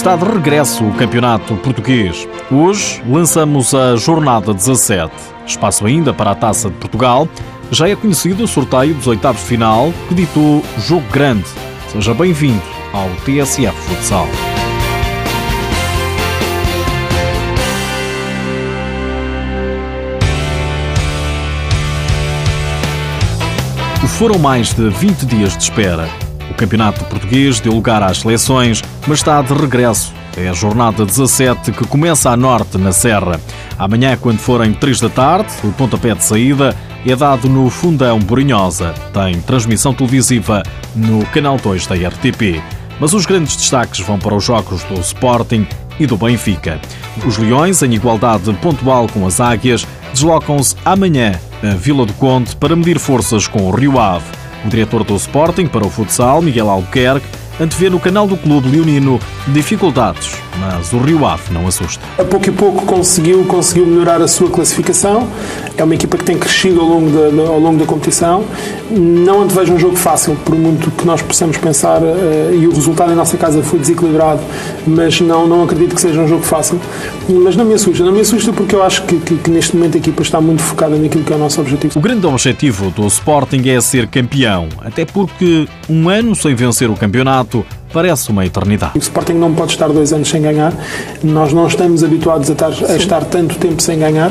Está de regresso o Campeonato Português. Hoje lançamos a jornada 17. Espaço ainda para a Taça de Portugal. Já é conhecido o sorteio dos oitavos de final que ditou Jogo Grande. Seja bem-vindo ao TSF Futsal. Foram mais de 20 dias de espera. O Campeonato Português deu lugar às seleções, mas está de regresso. É a jornada 17 que começa a norte, na Serra. Amanhã, quando forem 3 da tarde, o pontapé de saída é dado no Fundão Borinhosa. Tem transmissão televisiva no canal 2 da RTP. Mas os grandes destaques vão para os jogos do Sporting e do Benfica. Os Leões, em igualdade pontual com as Águias, deslocam-se amanhã a Vila do Conde para medir forças com o Rio Ave. O diretor do Sporting para o futsal, Miguel Albuquerque, antevê no canal do clube leonino dificuldades, mas o Rio Ave não assusta. A pouco e pouco conseguiu, conseguiu melhorar a sua classificação. É uma equipa que tem crescido ao longo da, ao longo da competição. Não antevejo um jogo fácil, por muito que nós possamos pensar, uh, e o resultado em nossa casa foi desequilibrado, mas não, não acredito que seja um jogo fácil. Mas não me assusta, não me assusta porque eu acho que, que, que neste momento a equipa está muito focada naquilo que é o nosso objetivo. O grande objetivo do Sporting é ser campeão, até porque um ano sem vencer o campeonato parece uma eternidade. O Sporting não pode estar dois anos sem ganhar. Nós não estamos habituados a estar, a estar tanto tempo sem ganhar.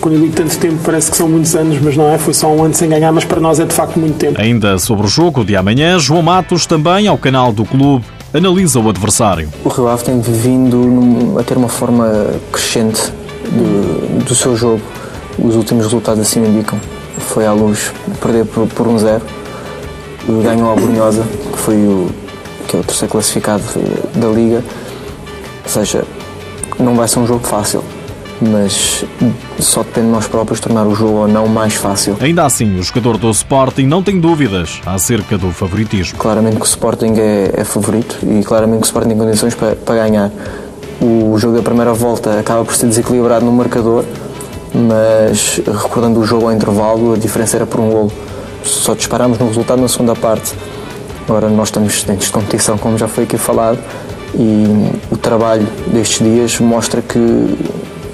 Quando eu digo tanto tempo, parece que são muitos anos, mas não é. Foi só um ano sem ganhar, mas para nós é de facto muito tempo. Ainda sobre o jogo de amanhã, João Matos, também ao canal do clube, analisa o adversário. O Rio Ave tem vindo a ter uma forma crescente do, do seu jogo. Os últimos resultados assim indicam. Foi à luz perder por, por um zero. Ganhou a Brunhosa, que foi o, que é o terceiro classificado da Liga. Ou seja, não vai ser um jogo fácil, mas só depende de nós próprios tornar o jogo ou não mais fácil. Ainda assim, o jogador do Sporting não tem dúvidas acerca do favoritismo. Claramente que o Sporting é, é favorito e claramente que o Sporting tem condições para, para ganhar. O jogo da primeira volta acaba por ser desequilibrado no marcador, mas recordando o jogo ao intervalo, a diferença era por um golo. Só disparamos no resultado na segunda parte. Agora nós estamos dentro de competição, como já foi aqui falado, e o trabalho destes dias mostra que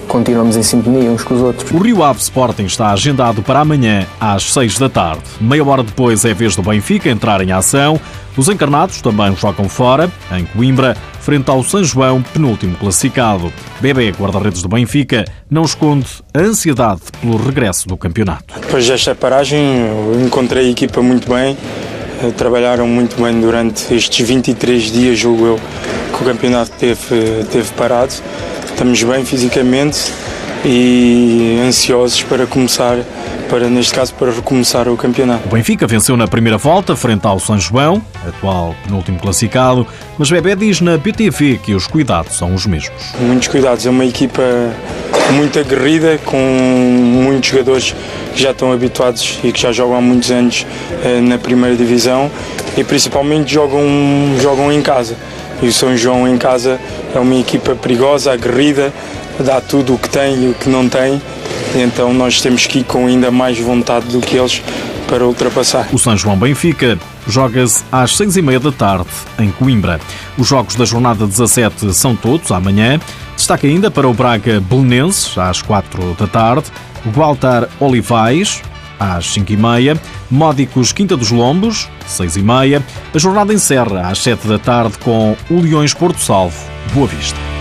continuamos em sintonia uns com os outros. O Rio Ave Sporting está agendado para amanhã às 6 da tarde. Meia hora depois é vez do Benfica entrar em ação. Os encarnados também jogam fora, em Coimbra, frente ao São João, penúltimo classificado. Bebé, guarda-redes do Benfica, não esconde a ansiedade pelo regresso do campeonato. Depois desta paragem, eu encontrei a equipa muito bem trabalharam muito bem durante estes 23 dias, julgo eu, que o campeonato teve, teve parado. Estamos bem fisicamente e ansiosos para começar, para neste caso, para recomeçar o campeonato. O Benfica venceu na primeira volta frente ao São João, atual penúltimo classificado, mas Bebé diz na BTV que os cuidados são os mesmos. Muitos cuidados, é uma equipa muito aguerrida, com muitos jogadores que já estão habituados e que já jogam há muitos anos eh, na primeira divisão e principalmente jogam, jogam em casa. E o São João em casa é uma equipa perigosa, aguerrida, dá tudo o que tem e o que não tem. Então nós temos que ir com ainda mais vontade do que eles para ultrapassar. O São João Benfica joga-se às seis e meia da tarde em Coimbra. Os jogos da jornada 17 são todos amanhã. Destaque ainda para o Braga Belenenses às quatro da tarde Gualtar Olivais, às 5h30, Módicos Quinta dos Lombos, 6h30. A jornada encerra às 7 da tarde com o Leões Porto Salvo, Boa Vista.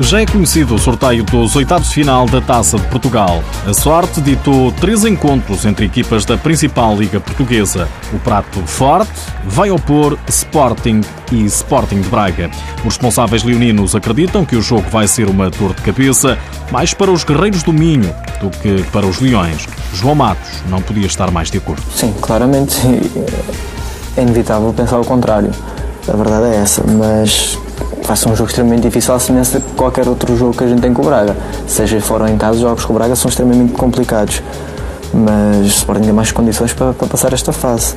Já é conhecido o sorteio dos oitavos de final da Taça de Portugal. A sorte ditou três encontros entre equipas da principal Liga Portuguesa. O prato forte vai opor Sporting e Sporting de Braga. Os responsáveis leoninos acreditam que o jogo vai ser uma dor de cabeça mais para os guerreiros do Minho do que para os leões. João Matos não podia estar mais de acordo. Sim, claramente é inevitável pensar o contrário. A verdade é essa, mas vai ser um jogo extremamente difícil, à semelhança de qualquer outro jogo que a gente tem com o Braga. Seja fora ou em casa, os jogos com o Braga são extremamente complicados. Mas o Sporting tem mais condições para, para passar esta fase.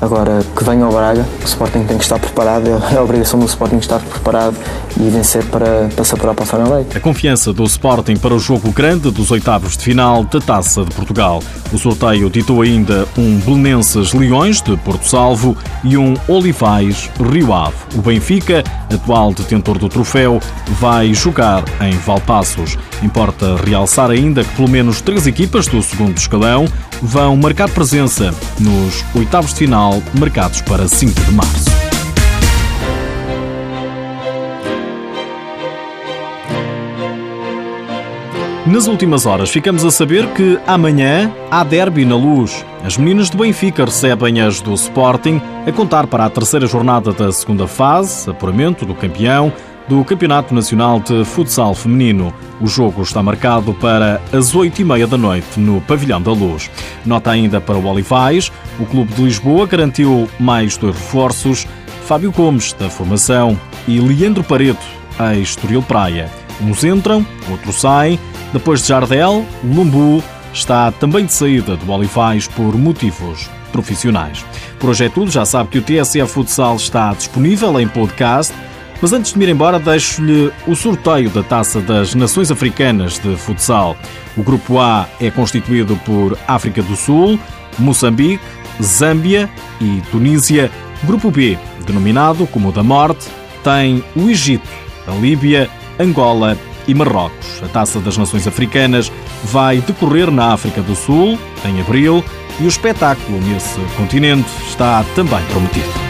Agora que venha ao Braga, o Sporting tem que estar preparado, é a obrigação do Sporting estar preparado e vencer para, para se apurar para a Final Eight. A confiança do Sporting para o jogo grande dos oitavos de final da Taça de Portugal. O sorteio ditou ainda um Belenenses Leões de Porto Salvo e um Olivais Rio Ave. O Benfica, atual detentor do troféu, vai jogar em Valpassos. Importa realçar ainda que pelo menos três equipas do segundo escalão vão marcar presença nos oitavos de final marcados para 5 de março. Nas últimas horas ficamos a saber que amanhã há derby na luz. As meninas do Benfica recebem as do Sporting a contar para a terceira jornada da segunda fase, apuramento do campeão, do Campeonato Nacional de Futsal Feminino. O jogo está marcado para as oito e meia da noite no Pavilhão da Luz. Nota ainda para o Olivais, o Clube de Lisboa garantiu mais dois reforços, Fábio Gomes, da formação, e Leandro Pareto, ex-Estoril Praia. Uns entram, outros saem. Depois de Jardel, Lumbu está também de saída do Olivais por motivos profissionais. Por hoje é tudo. Já sabe que o TSF Futsal está disponível em podcast mas antes de me ir embora, deixo-lhe o sorteio da Taça das Nações Africanas de Futsal. O grupo A é constituído por África do Sul, Moçambique, Zâmbia e Tunísia. Grupo B, denominado como o da Morte, tem o Egito, a Líbia, Angola e Marrocos. A Taça das Nações Africanas vai decorrer na África do Sul, em abril, e o espetáculo nesse continente está também prometido.